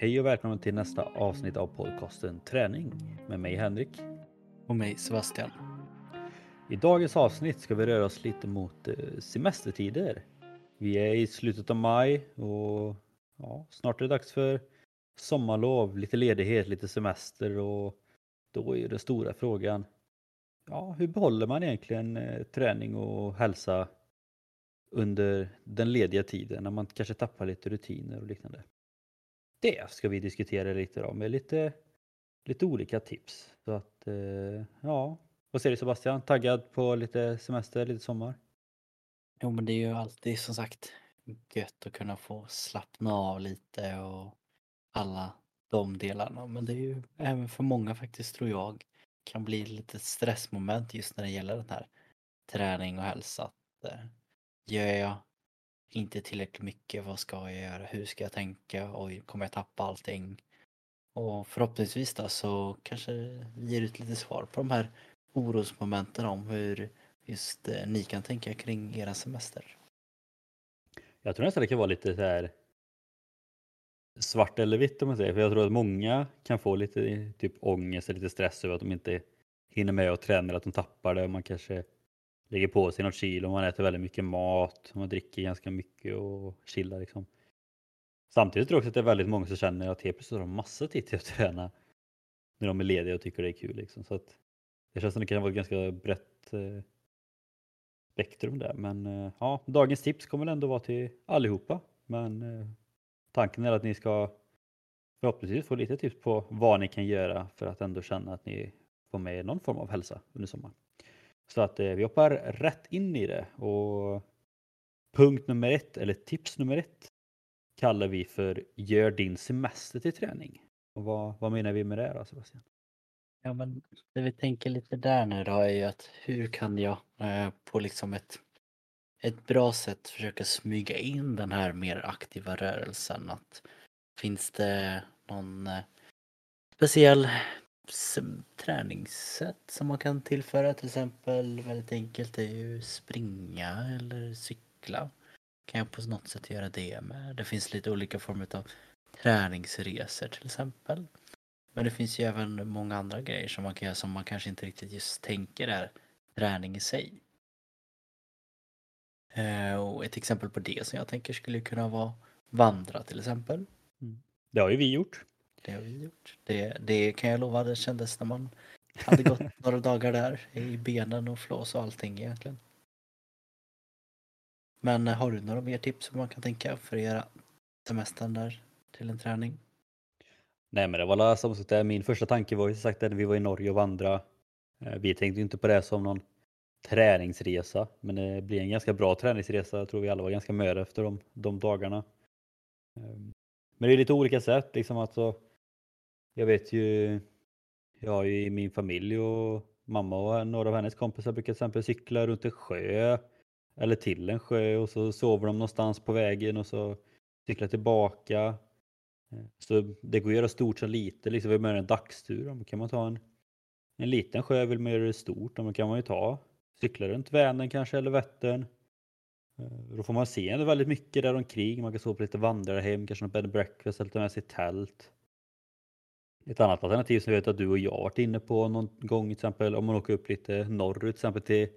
Hej och välkommen till nästa avsnitt av podcasten Träning med mig Henrik. Och mig Sebastian. I dagens avsnitt ska vi röra oss lite mot eh, semestertider. Vi är i slutet av maj och ja, snart är det dags för sommarlov, lite ledighet, lite semester och då är den stora frågan ja, hur behåller man egentligen eh, träning och hälsa under den lediga tiden när man kanske tappar lite rutiner och liknande. Det ska vi diskutera lite då med lite, lite olika tips. Så att, eh, ja, vad säger du Sebastian? Taggad på lite semester, lite sommar? Jo men det är ju alltid som sagt gött att kunna få slappna av lite och alla de delarna. Men det är ju även för många faktiskt tror jag kan bli lite stressmoment just när det gäller den här träning och hälsa. Att, eh, gör jag inte tillräckligt mycket, vad ska jag göra, hur ska jag tänka, oj kommer jag tappa allting? Och förhoppningsvis då så kanske vi ger ut lite svar på de här orosmomenten om hur just eh, ni kan tänka kring era semester. Jag tror nästan det kan vara lite så här svart eller vitt om man säger. För jag tror att många kan få lite typ ångest eller lite stress över att de inte hinner med att träna, att de tappar det. Man kanske lägger på sig något kilo, man äter väldigt mycket mat, man dricker ganska mycket och chillar liksom. Samtidigt tror jag också att det är väldigt många som känner att helt plötsligt har de massa tid till att träna när de är lediga och tycker det är kul. Liksom. Så att det känns som det kan vara ett ganska brett eh, spektrum där. Men eh, ja, dagens tips kommer ändå vara till allihopa. Men eh, tanken är att ni ska förhoppningsvis få lite tips på vad ni kan göra för att ändå känna att ni får med någon form av hälsa under sommaren. Så att eh, vi hoppar rätt in i det och punkt nummer ett, eller tips nummer ett, kallar vi för gör din semester till träning. Och vad, vad menar vi med det då Sebastian? Ja men det vi tänker lite där nu då är ju att hur kan jag eh, på liksom ett, ett bra sätt försöka smyga in den här mer aktiva rörelsen. Att finns det någon eh, speciell träningssätt som man kan tillföra. Till exempel väldigt enkelt är ju springa eller cykla. Kan jag på något sätt göra det med. Det finns lite olika former av träningsresor till exempel. Men det finns ju även många andra grejer som man kan göra som man kanske inte riktigt just tänker är träning i sig. Eh, och ett exempel på det som jag tänker skulle kunna vara vandra till exempel. Mm. Det har ju vi gjort. Det har vi gjort. Det, det kan jag lova, det kändes när man hade gått några dagar där i benen och flås och allting egentligen. Men eh, har du några mer tips som man kan tänka för att göra semestern där till en träning? Nej men det var som sagt min första tanke var ju sagt när vi var i Norge och vandrade. Eh, vi tänkte inte på det som någon träningsresa men det blir en ganska bra träningsresa. Jag tror vi alla var ganska möda efter de, de dagarna. Ehm, men det är lite olika sätt liksom alltså jag vet ju, jag har ju i min familj och mamma och några av hennes kompisar brukar till exempel cykla runt en sjö eller till en sjö och så sover de någonstans på vägen och så cyklar tillbaka. Eh, så det går att göra stort som lite. Liksom vill man göra en dagstur, då kan man ta en, en liten sjö. Vill man göra det stort, då kan man ju ta cykla runt Vänern kanske eller Vättern. Eh, då får man se väldigt mycket där omkring. Man kan sova på lite vandrarhem, kanske något bed and breakfast eller ta med sig tält. Ett annat alternativ som jag vet att du och jag varit inne på någon gång, till exempel om man åker upp lite norrut, till exempel till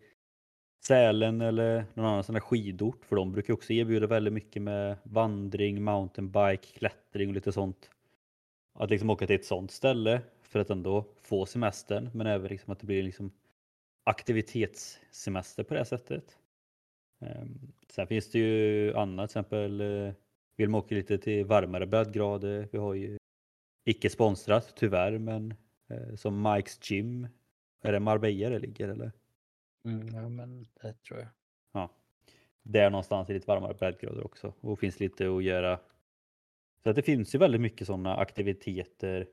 Sälen eller någon annan sån skidort, för de brukar också erbjuda väldigt mycket med vandring, mountainbike, klättring och lite sånt. Att liksom åka till ett sånt ställe för att ändå få semestern, men även liksom att det blir liksom aktivitetssemester på det sättet. Ehm, sen finns det ju annat, till exempel eh, vill man åka lite till varmare breddgrader. Vi har ju Icke sponsrat tyvärr, men eh, som Mikes Gym. Är det Marbella det ligger eller? Mm, ja, men det tror jag. Ja. Där någonstans i lite varmare breddgrader också och finns lite att göra. Så att det finns ju väldigt mycket sådana aktiviteter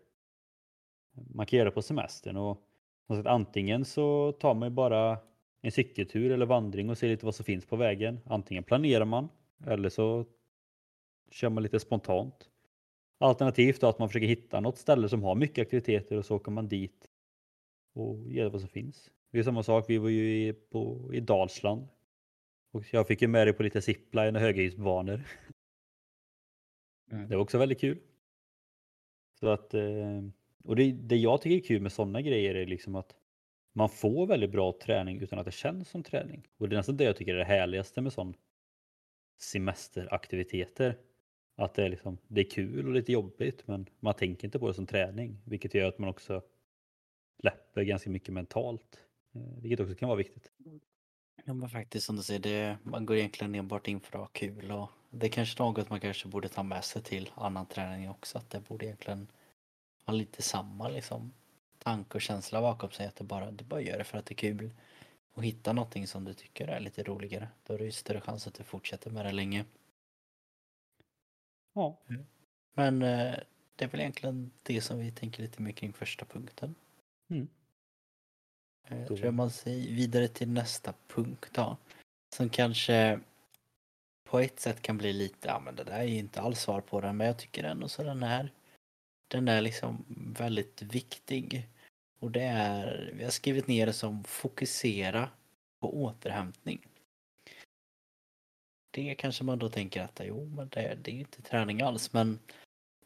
man kan göra på semestern och att antingen så tar man ju bara en cykeltur eller vandring och ser lite vad som finns på vägen. Antingen planerar man eller så kör man lite spontant. Alternativt att man försöker hitta något ställe som har mycket aktiviteter och så åker man dit och ger vad som finns. Det är samma sak, vi var ju i, på, i Dalsland och jag fick ju med dig på lite zipline och höghöjdsbanor. Mm. Det var också väldigt kul. Så att, eh, och det, det jag tycker är kul med sådana grejer är liksom att man får väldigt bra träning utan att det känns som träning. Och det är nästan det jag tycker är det härligaste med sån semesteraktiviteter. Att det är, liksom, det är kul och lite jobbigt men man tänker inte på det som träning. Vilket gör att man också släpper ganska mycket mentalt. Eh, vilket också kan vara viktigt. Ja men faktiskt som du säger, det, man går egentligen enbart in för att ha kul och det är kanske något man kanske borde ta med sig till annan träning också. Att det borde egentligen ha lite samma liksom tanke och känsla bakom sig. Att det bara, du bara gör det för att det är kul. Och hitta någonting som du tycker är lite roligare. Då är det ju större chans att du fortsätter med det länge. Ja. Men eh, det är väl egentligen det som vi tänker lite mer kring första punkten. Mm. Eh, Då- Tror jag man säger vidare till nästa punkt då. Som kanske på ett sätt kan bli lite, ja men det där är ju inte alls svar på den, men jag tycker ändå så den är, den är liksom väldigt viktig. Och det är, vi har skrivit ner det som fokusera på återhämtning. Det kanske man då tänker att jo men det, det är ju inte träning alls men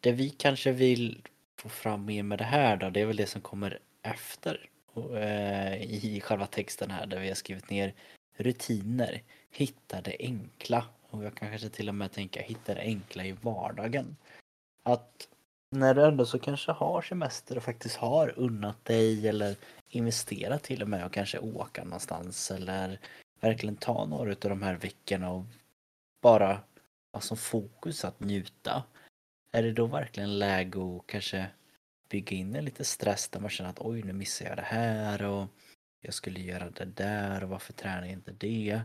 det vi kanske vill få fram mer med det här då det är väl det som kommer efter och, eh, i själva texten här där vi har skrivit ner rutiner, hitta det enkla och jag kan kanske till och med tänka hitta det enkla i vardagen. Att när du ändå så kanske har semester och faktiskt har unnat dig eller investerat till och med och kanske åka någonstans eller verkligen ta några av de här veckorna och bara ha som fokus att njuta. Är det då verkligen läge att kanske bygga in en lite stress där man känner att oj nu missar jag det här och jag skulle göra det där och varför tränar jag inte det?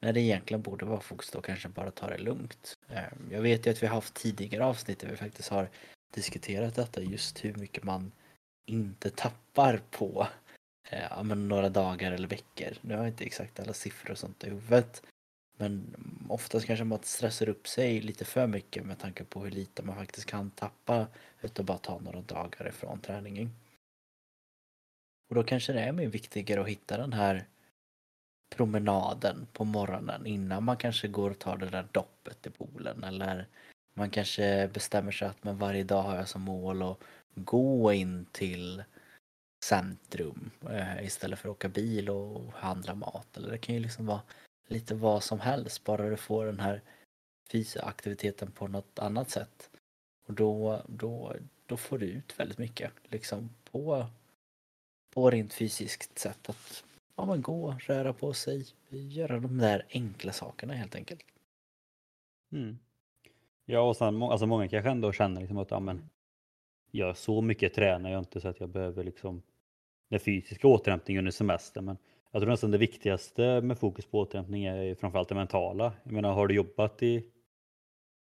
När det egentligen borde vara fokus då kanske bara ta det lugnt. Ehm, jag vet ju att vi har haft tidigare avsnitt där vi faktiskt har diskuterat detta just hur mycket man inte tappar på eh, några dagar eller veckor. Nu har jag inte exakt alla siffror och sånt i huvudet. Men oftast kanske man stressar upp sig lite för mycket med tanke på hur lite man faktiskt kan tappa utan bara ta några dagar ifrån träningen. Och då kanske det är mer viktigare att hitta den här promenaden på morgonen innan man kanske går och tar det där doppet i poolen eller man kanske bestämmer sig att men varje dag har jag som mål att gå in till centrum eh, istället för att åka bil och handla mat. Eller det kan ju liksom vara lite vad som helst bara du får den här fysiska aktiviteten på något annat sätt. Och då, då, då får du ut väldigt mycket liksom på, på rent fysiskt sätt att ja, men gå, röra på sig, göra de där enkla sakerna helt enkelt. Mm. Ja, och sen alltså många kanske ändå känner liksom att ja, men, jag så mycket tränar jag inte så att jag behöver liksom den fysiska återhämtningen under semestern. Men jag tror nästan det viktigaste med fokus på återhämtning är framförallt det mentala. Jag menar, har du jobbat i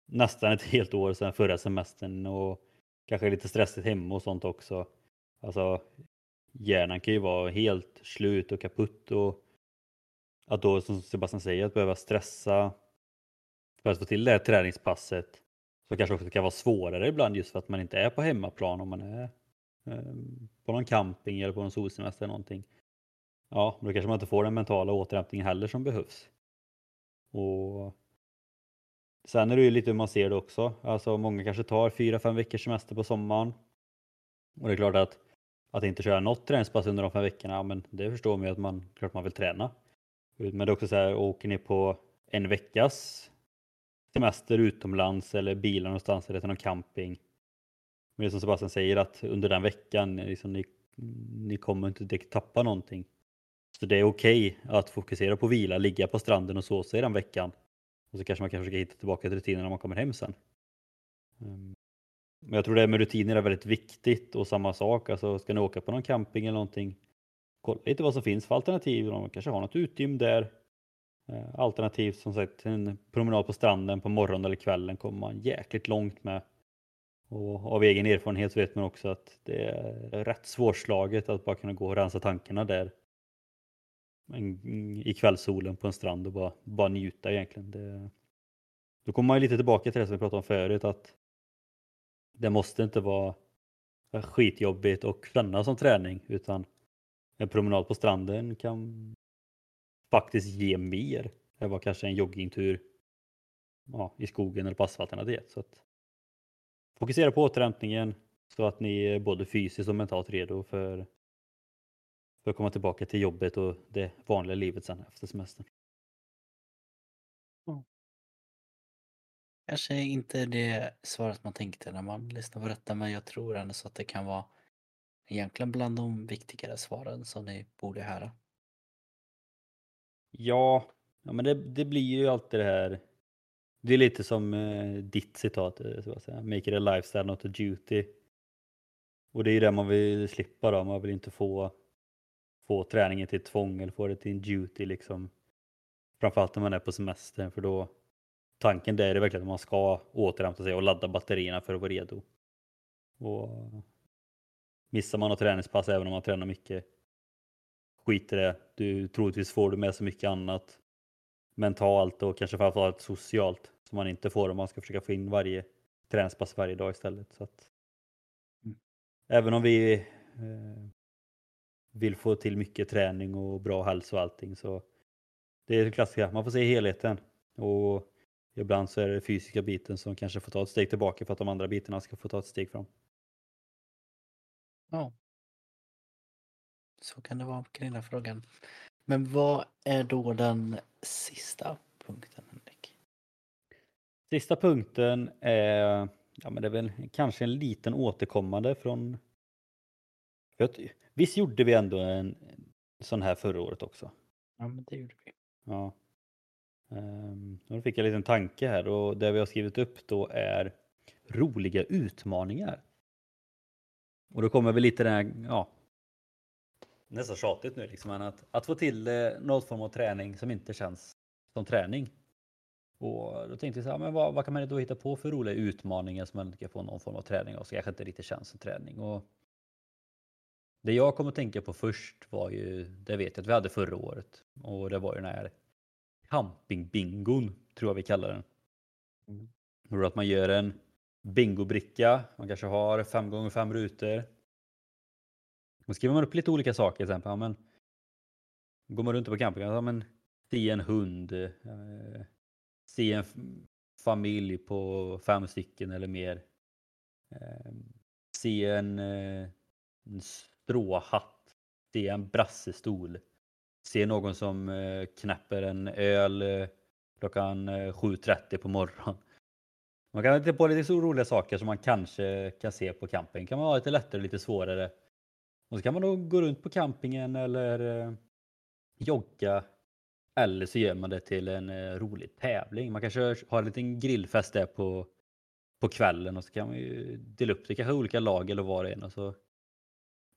nästan ett helt år sedan förra semestern och kanske lite stressigt hemma och sånt också. Alltså, hjärnan kan ju vara helt slut och kaputt och att då som Sebastian säger att behöva stressa för att få till det här träningspasset så kanske också kan vara svårare ibland just för att man inte är på hemmaplan om man är eh, på någon camping eller på någon solsemester eller någonting. Ja, då kanske man inte får den mentala återhämtningen heller som behövs. Och Sen är det ju lite hur man ser det också. Alltså många kanske tar fyra, fem veckors semester på sommaren. Och det är klart att att inte köra något träningspass under de fem veckorna, men det förstår man ju att man, klart man vill träna. Men det är också så här, åker ni på en veckas semester utomlands eller bilar någonstans eller till någon camping. Men det är som Sebastian säger att under den veckan, liksom, ni, ni kommer inte direkt tappa någonting. Så det är okej att fokusera på vila, ligga på stranden och så sig den veckan. Och så kanske man kan försöka hitta tillbaka till rutinen när man kommer hem sen. Ehm, men jag tror det med rutiner är väldigt viktigt och samma sak, alltså ska ni åka på någon camping eller någonting, kolla lite vad som finns för alternativ. De kanske har något utgym där. Ehm, alternativt som sagt en promenad på stranden på morgonen eller kvällen kommer man jäkligt långt med. Och av egen erfarenhet vet man också att det är rätt svårslaget att bara kunna gå och rensa tankarna där en- mm, i kvällssolen på en strand och bara, bara njuta egentligen. Det, då kommer man ju lite tillbaka till det som vi pratade om förut att det måste inte vara skitjobbigt och känna som träning utan en promenad på stranden kan faktiskt ge mer än vad kanske en joggingtur ja, i skogen eller på asfalten hade gett. Så att fokusera på återhämtningen, Så att ni är både fysiskt och mentalt redo för, för att komma tillbaka till jobbet och det vanliga livet sen efter semestern. Kanske inte det svaret man tänkte när man lyssnar på detta men jag tror ändå så att det kan vara egentligen bland de viktigare svaren som ni borde höra. Ja, ja men det, det blir ju alltid det här. Det är lite som eh, ditt citat, eh, så att säga. Make it a lifestyle not a duty. Och det är ju det man vill slippa då. Man vill inte få, få träningen till tvång eller få det till en duty liksom. Framförallt när man är på semester för då tanken där är verkligen att man ska återhämta sig och ladda batterierna för att vara redo. Och missar man något träningspass även om man tränar mycket, skit i det. Du troligtvis får du med så mycket annat mentalt och kanske framförallt socialt som man inte får om man ska försöka få in varje träningspass varje dag istället. Så att, Mm. Även om vi eh, vill få till mycket träning och bra hälsa och allting så det är det klassiska, man får se helheten. Och ibland så är det fysiska biten som kanske får ta ett steg tillbaka för att de andra bitarna ska få ta ett steg fram. Ja. Så kan det vara kring den frågan. Men vad är då den sista punkten Henrik? Sista punkten är, ja men det är väl kanske en liten återkommande från... Att, visst gjorde vi ändå en sån här förra året också? Ja men det gjorde vi. Ja. Um, då fick jag en liten tanke här och det vi har skrivit upp då är roliga utmaningar. Och då kommer vi lite den här, ja, nästan tjatigt nu liksom, men att, att få till eh, någon form av träning som inte känns som träning. Och då tänkte jag så här, men vad, vad kan man då hitta på för roliga utmaningar som man kan få någon form av träning av, så kanske inte riktigt känns som träning. Och det jag kommer att tänka på först var ju, det vet jag att vi hade förra året, och det var ju den här campingbingon, tror jag vi kallar den. Mm. Att man gör en bingobricka, man kanske har fem gånger fem rutor. Då skriver man upp lite olika saker, till exempel, ja, men, går man runt på campingen, ja, men, se en hund, eh, se en familj på fem stycken eller mer. Eh, se en, eh, en stråhatt, se en brassestol, se någon som eh, knäpper en öl eh, klockan eh, 7.30 på morgonen. Man kan hitta på lite så roliga saker som man kanske kan se på camping. kan man ha lite lättare lite svårare. Och så kan man då gå runt på campingen eller jogga. Eller så gör man det till en rolig tävling. Man kanske har en liten grillfest där på, på kvällen och så kan man ju dela upp det kanske i olika lag eller vad det är. Och så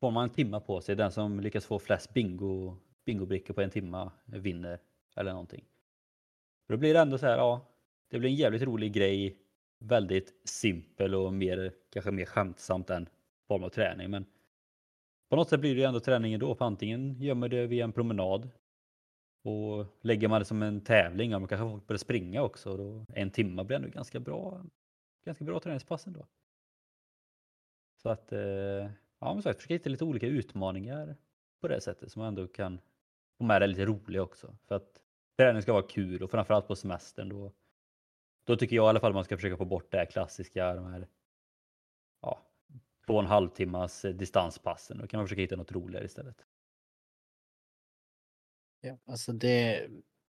får man en timma på sig. Den som lyckas få flest bingo, bingobrickor på en timma vinner eller någonting. Då blir det ändå så här, ja, det blir en jävligt rolig grej. Väldigt simpel och mer, kanske mer skämtsamt än form av träning. Men på något sätt blir det ju ändå träningen då. För antingen gör man det via en promenad. Och lägger man det som en tävling, ja, man kanske folk börjar springa också. Då en timma blir ändå ganska bra. Ganska bra träningspass ändå. Så att, eh, ja men sagt, försöka hitta lite olika utmaningar på det sättet som man ändå kan få med det lite roliga också. För att träning ska vara kul och framförallt på semestern då. Då tycker jag i alla fall man ska försöka få bort det här klassiska, de här ja, två och en halv timmas eh, distanspassen. Då kan man försöka hitta något roligare istället. Ja, alltså det,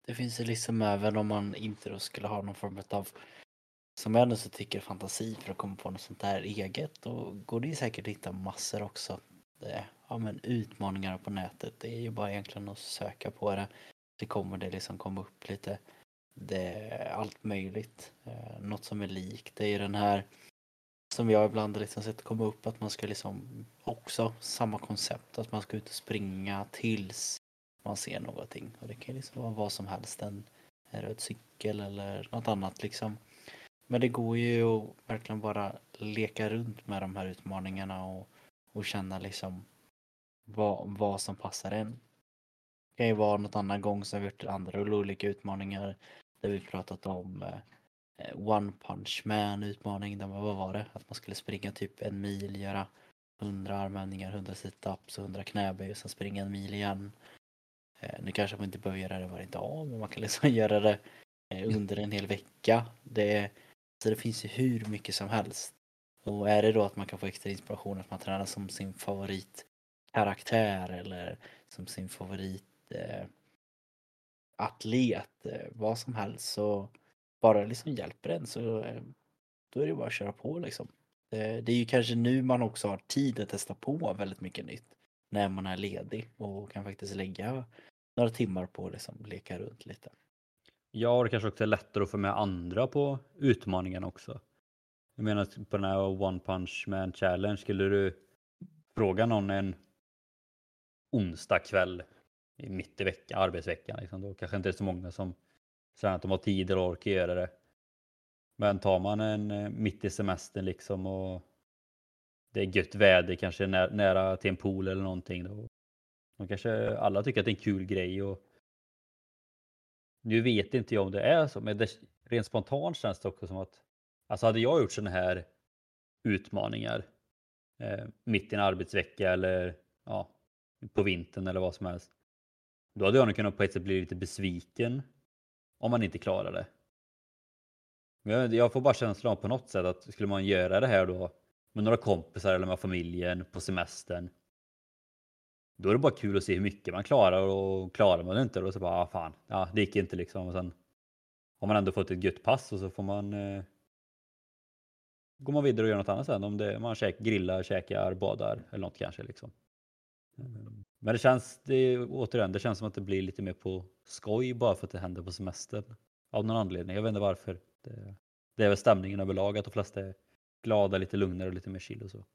det finns ju liksom även om man inte då skulle ha någon form av som jag ändå så tycker fantasi för att komma på något sånt där eget då går det ju säkert att hitta massor också. Det, ja men utmaningar på nätet det är ju bara egentligen att söka på det. Det kommer det liksom komma upp lite. Det är allt möjligt. Eh, något som är likt det är ju den här som jag ibland liksom sett komma upp att man ska liksom också samma koncept att man ska ut och springa tills man ser någonting. Och det kan ju liksom vara vad som helst. En, en röd cykel eller något annat liksom. Men det går ju att verkligen bara leka runt med de här utmaningarna och, och känna liksom vad, vad som passar en. Det kan ju vara något annan gång som vi gjort andra olika utmaningar där vi pratat om eh, One Punch Man utmaning. Där, man- vad var det? Att man skulle springa typ en mil, göra 100 armhävningar, 100 situps och 100 knäböj och sen springa en mil igen. Eh, nu kanske man inte behöver göra det varje dag men man kan liksom göra det eh, under en hel vecka. Det, så det finns ju hur mycket som helst Och är det då att man kan få extra inspiration att man tränar som sin favoritkaraktär eller som sin favorit eh, atlet, eh, vad som helst så bara det liksom hjälper en så eh, då är det bara att köra på liksom. Det, det är ju kanske nu man också har tid att testa på väldigt mycket nytt när man är ledig och kan faktiskt lägga några timmar på att liksom leka runt lite. Ja, och det kanske också är lättare att få med andra på utmaningen också. Jag menar typ på den här One Punch Man Challenge, skulle du fråga någon en onsdag kväll mitt i veckan, arbetsveckan, liksom, då kanske inte är så många som känner att de har tid eller orkar göra det. Men tar man en eh, mitt i semestern liksom och det är gött väder, kanske nära till en pool eller någonting. Då, då kanske alla tycker att det är en kul grej. Och nu vet inte jag om det är så, men det, rent spontant känns det också som att alltså hade jag gjort sådana här utmaningar eh, mitt i en arbetsvecka eller ja, på vintern eller vad som helst. Då hade jag nog kunnat på ett sätt bli lite besviken om man inte klarar det. Men jag får bara känslan av på något sätt att skulle man göra det här då med några kompisar eller med familjen på semestern. Då är det bara kul att se hur mycket man klarar och klarar man det inte då så bara, ah, fan, ja, det gick inte liksom. Och sen har man ändå fått ett gött pass och så får man eh, går man vidare och gör något annat sen. Om det, man käk, grillar, käkar, badar eller något kanske. Liksom. Eh, men det känns, det, återigen, det känns som att det blir lite mer på skoj bara för att det händer på semestern. Av någon anledning. Jag vet inte varför. Det, det är väl stämningen överlag att de flesta är glada, lite lugnare och lite mer chill och så.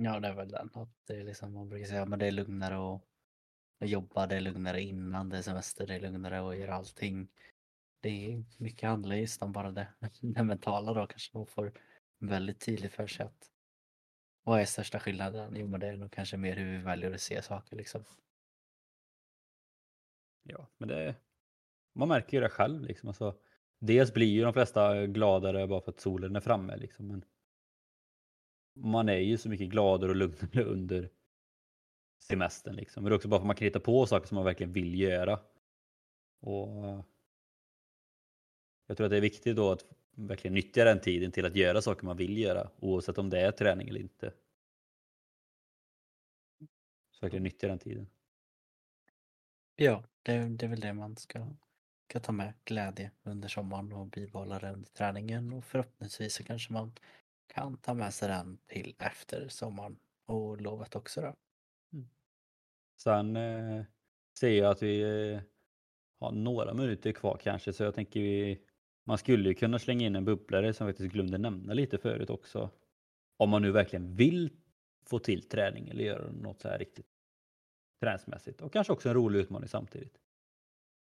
Ja, det är väl den. Att det är liksom, man brukar säga att det är lugnare att, att jobba, det är lugnare innan det är semester, det är lugnare att göra allting. Det är mycket handlar just om bara det, det mentala då kanske man får väldigt tydligt för sig att vad är största skillnaden? Jo men det är nog kanske mer hur vi väljer att se saker liksom. Ja, men det man märker ju det själv liksom. Alltså, dels blir ju de flesta gladare bara för att solen är framme liksom. Men man är ju så mycket gladare och lugnare under semestern liksom. Men det är också bara för att man kan hitta på saker som man verkligen vill göra. Och eh, jag tror att det är viktigt då att verkligen nyttja den tiden till att göra saker man vill göra oavsett om det är träning eller inte. Så verkligen nyttja den tiden. Ja, det, det är väl det man ska, ska ta med. Glädje under sommaren och bibehålla den under träningen och förhoppningsvis så kanske man kan ta med sig den till efter sommaren och lovet också då. Mm. Sen eh, ser jag att vi eh, har några minuter kvar kanske så jag tänker vi man skulle ju kunna slänga in en bubblare som jag faktiskt glömde nämna lite förut också. Om man nu verkligen vill få till träning eller göra något så här riktigt träningsmässigt och kanske också en rolig utmaning samtidigt.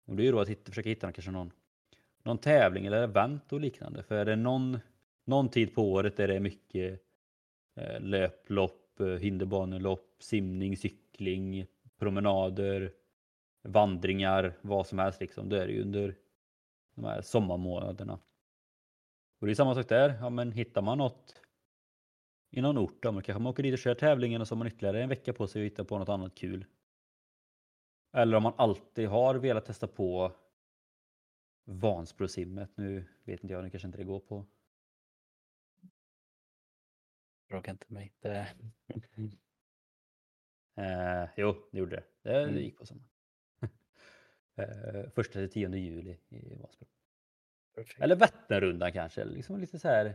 Och det är ju då att hitta, försöka hitta kanske någon, någon tävling eller event och liknande. För är det någon, någon tid på året där det är mycket eh, löplopp, eh, hinderbanelopp, simning, cykling, promenader, vandringar, vad som helst liksom. Då är det ju under de här sommarmånaderna. Och det är samma sak där. Ja, men hittar man något i någon ort, då kanske man åker dit och kör tävlingen och så har man ytterligare en vecka på sig att hitta på något annat kul. Eller om man alltid har velat testa på Vansbrosimmet. Nu vet inte jag, nu kanske inte det går på. Fråga inte mig. Det... eh, jo, det gjorde det. Det, mm. gick på sommaren. Eh, första till tionde juli i Vansbro. Perfekt. Eller Vätternrundan kanske. Liksom lite så här.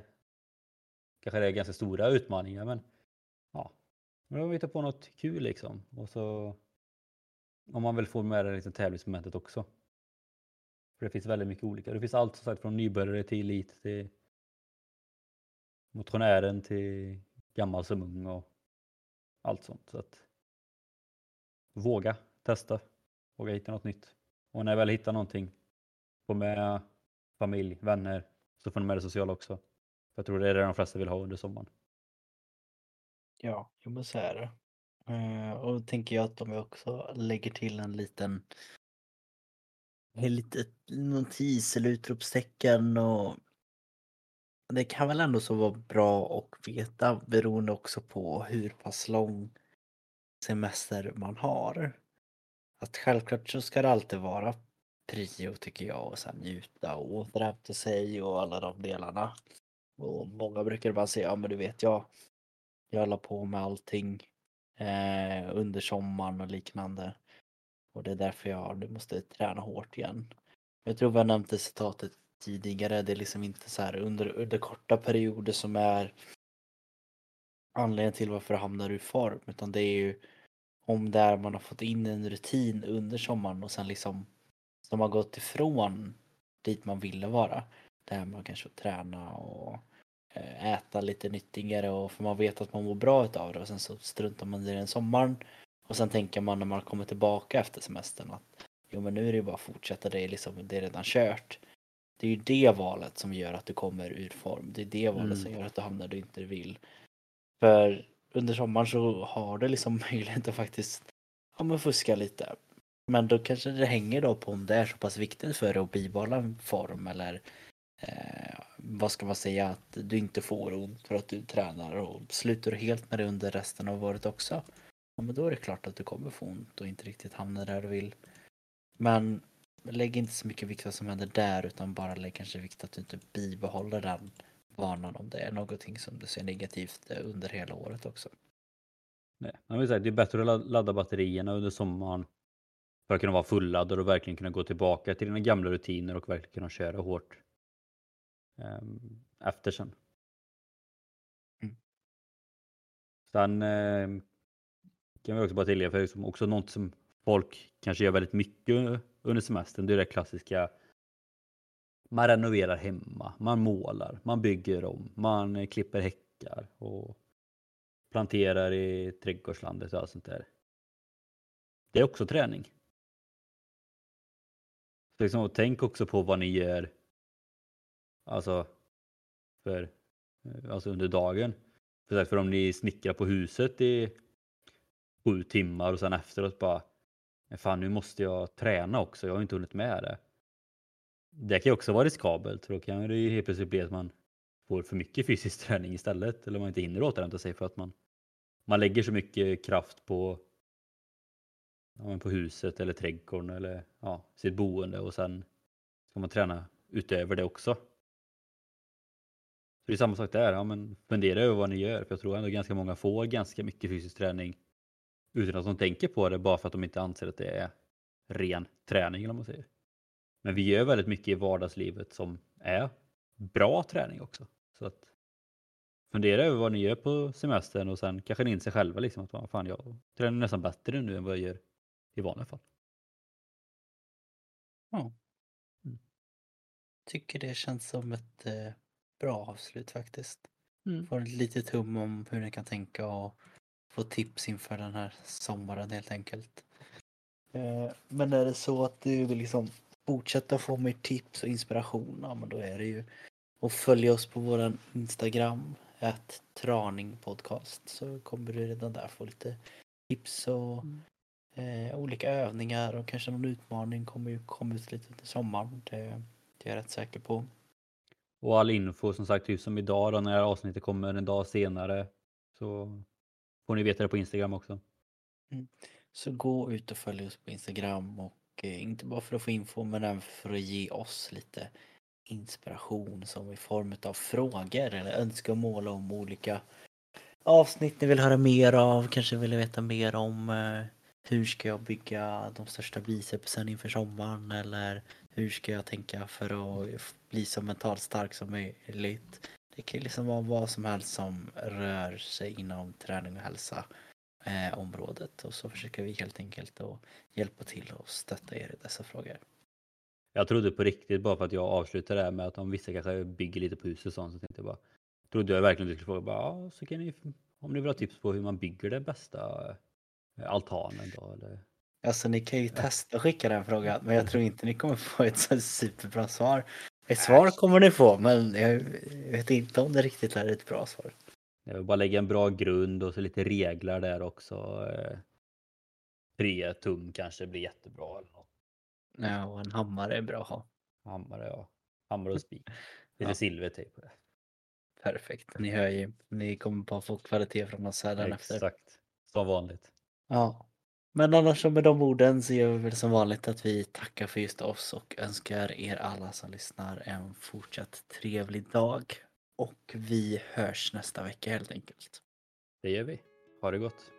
Kanske det är ganska stora utmaningar men ja. Men då hittar på något kul liksom. Och så om man vill få med det liksom tävlingsmomentet också. För det finns väldigt mycket olika. Det finns allt som sagt från nybörjare till elit till motionären till gammal som ung och allt sånt. Så att våga testa, våga hitta något nytt. Och när jag väl hittar någonting, få med familj, vänner, så får ni med det sociala också. För jag tror det är det de flesta vill ha under sommaren. Ja, jo men så är det. Eh, och då tänker jag att om jag också lägger till en liten en litet notis eller utropstecken och det kan väl ändå så vara bra att veta beroende också på hur pass lång semester man har. Att självklart så ska det alltid vara prio tycker jag och sen njuta och återhämta sig och alla de delarna. Och många brukar bara säga, ja men du vet jag, jag la på med allting eh, under sommaren och liknande. Och det är därför jag nu måste träna hårt igen. Jag tror vi har nämnt det citatet tidigare, det är liksom inte så här under, under korta perioder som är anledningen till varför du hamnar ur form, utan det är ju om där man har fått in en rutin under sommaren och sen liksom som har gått ifrån dit man ville vara. Där man kanske får träna och eh, äta lite nyttigare och för man vet att man mår bra utav det och sen så struntar man i den sommaren och sen tänker man när man kommer tillbaka efter semestern att jo men nu är det ju bara att fortsätta, det är liksom, det är redan kört. Det är ju det valet som gör att du kommer ur form. Det är det valet Mm. som gör att du hamnar där du inte vill. För under sommaren så har du liksom möjlighet att faktiskt ja, men fuska lite. Men då kanske det hänger då på om det är så pass viktigt för dig att bibehålla en form eller eh, vad ska man säga att du inte får ont för att du tränar och slutar du helt med det under resten av året också. Ja, men då är det klart att du kommer få ont och inte riktigt hamna där du vill. Men lägg inte så mycket vikt vad som händer där utan bara lägg kanske vikt att du inte bibehåller den vanan om det är någonting som du ser negativt eh, under hela året också. Nej. Men vi säger, det är bättre att la- ladda batterierna under sommaren för att kunna vara fulladdad och verkligen kunna gå tillbaka till dina gamla rutiner och verkligen kunna köra hårt ehm, efter sen. Mm. Sen eh, kan vi också bara tillägga, för det är också något som folk kanske gör väldigt mycket under semestern, det är det klassiska man renoverar hemma, man målar, man bygger om, man eh, klipper häckar och planterar i trädgårdslandet och allt sånt där. Det är också träning. Så liksom, tänk också på vad ni gör alltså, för, eh, alltså under dagen. För, för om ni snickrar på huset i sju timmar och sen efteråt bara Fan nu måste jag träna också, jag har inte hunnit med det. Det kan ju också vara riskabelt för då kan det ju helt plötsligt bli att man får för mycket fysisk träning istället eller man inte hinner återhämta sig för att man, man lägger så mycket kraft på, ja, på huset eller trädgården eller ja, sitt boende och sen ska man träna utöver det också. Så det är samma sak där, ja, men fundera över vad ni gör för jag tror ändå ganska många får ganska mycket fysisk träning utan att de tänker på det bara för att de inte anser att det är ren träning eller vad man säger. Men vi gör väldigt mycket i vardagslivet som är bra träning också. Så att fundera över vad ni gör på semestern och sen kanske ni inser själva liksom att fan jag tränar nästan bättre nu än vad jag gör i vanliga fall. Ja. Mm. Tycker det känns som ett eh, bra avslut faktiskt. Mm. Får ett litet hum om hur ni kan tänka och få tips inför den här sommaren helt enkelt. Eh, men är det så att du vill liksom fortsätta få mer tips och inspiration, ja men då är det ju att följa oss på våran Instagram, ett traningpodcast, så kommer du redan där få lite tips och eh, olika övningar och kanske någon utmaning kommer ju komma ut lite under sommaren. Det, det är jag rätt säker på. Och all info som sagt, typ som idag då när avsnittet kommer en dag senare så får ni veta det på Instagram också. Mm. Så gå ut och följ oss på Instagram och eh, inte bara för att få info men även för att ge oss lite inspiration som i form av frågor eller önskemål om olika avsnitt ni vill höra mer av, kanske vill veta mer om eh, hur ska jag bygga de största bicepsen inför sommaren eller hur ska jag tänka för att bli så mentalt stark som möjligt. Det kan liksom vara vad som helst som rör sig inom träning och hälsa eh, området och så försöker vi helt enkelt att hjälpa till och stötta er i dessa frågor. Jag trodde på riktigt bara för att jag avslutade det här med att om vissa kanske bygger lite på huset och sånt så tänkte jag bara trodde jag verkligen du skulle fråga bara, ja, så kan ni om ni vill ha tips på hur man bygger den bästa eh, altanen då eller Alltså ni kan ju testa skicka den frågan men jag tror inte ni kommer få ett så superbra svar. Ett svar kommer ni få men jag vet inte om det riktigt är ett bra svar. Jag vill bara lägga en bra grund och så lite regler där också. eh, Tre tum kanske blir jättebra eller något. Ja, och en hammare är bra att ha. Hammare ja. Hammare och spik. Lite Ja. silvertejp. Perfekt. Ni hör ju, ni kommer bara få kvalitet från oss här efter. Exakt. Som vanligt. Ja. Men annars så med de orden så gör vi väl som vanligt att vi tackar för just oss och önskar er alla som lyssnar en fortsatt trevlig dag. Och vi hörs nästa vecka helt enkelt. Det gör vi. Ha det gott.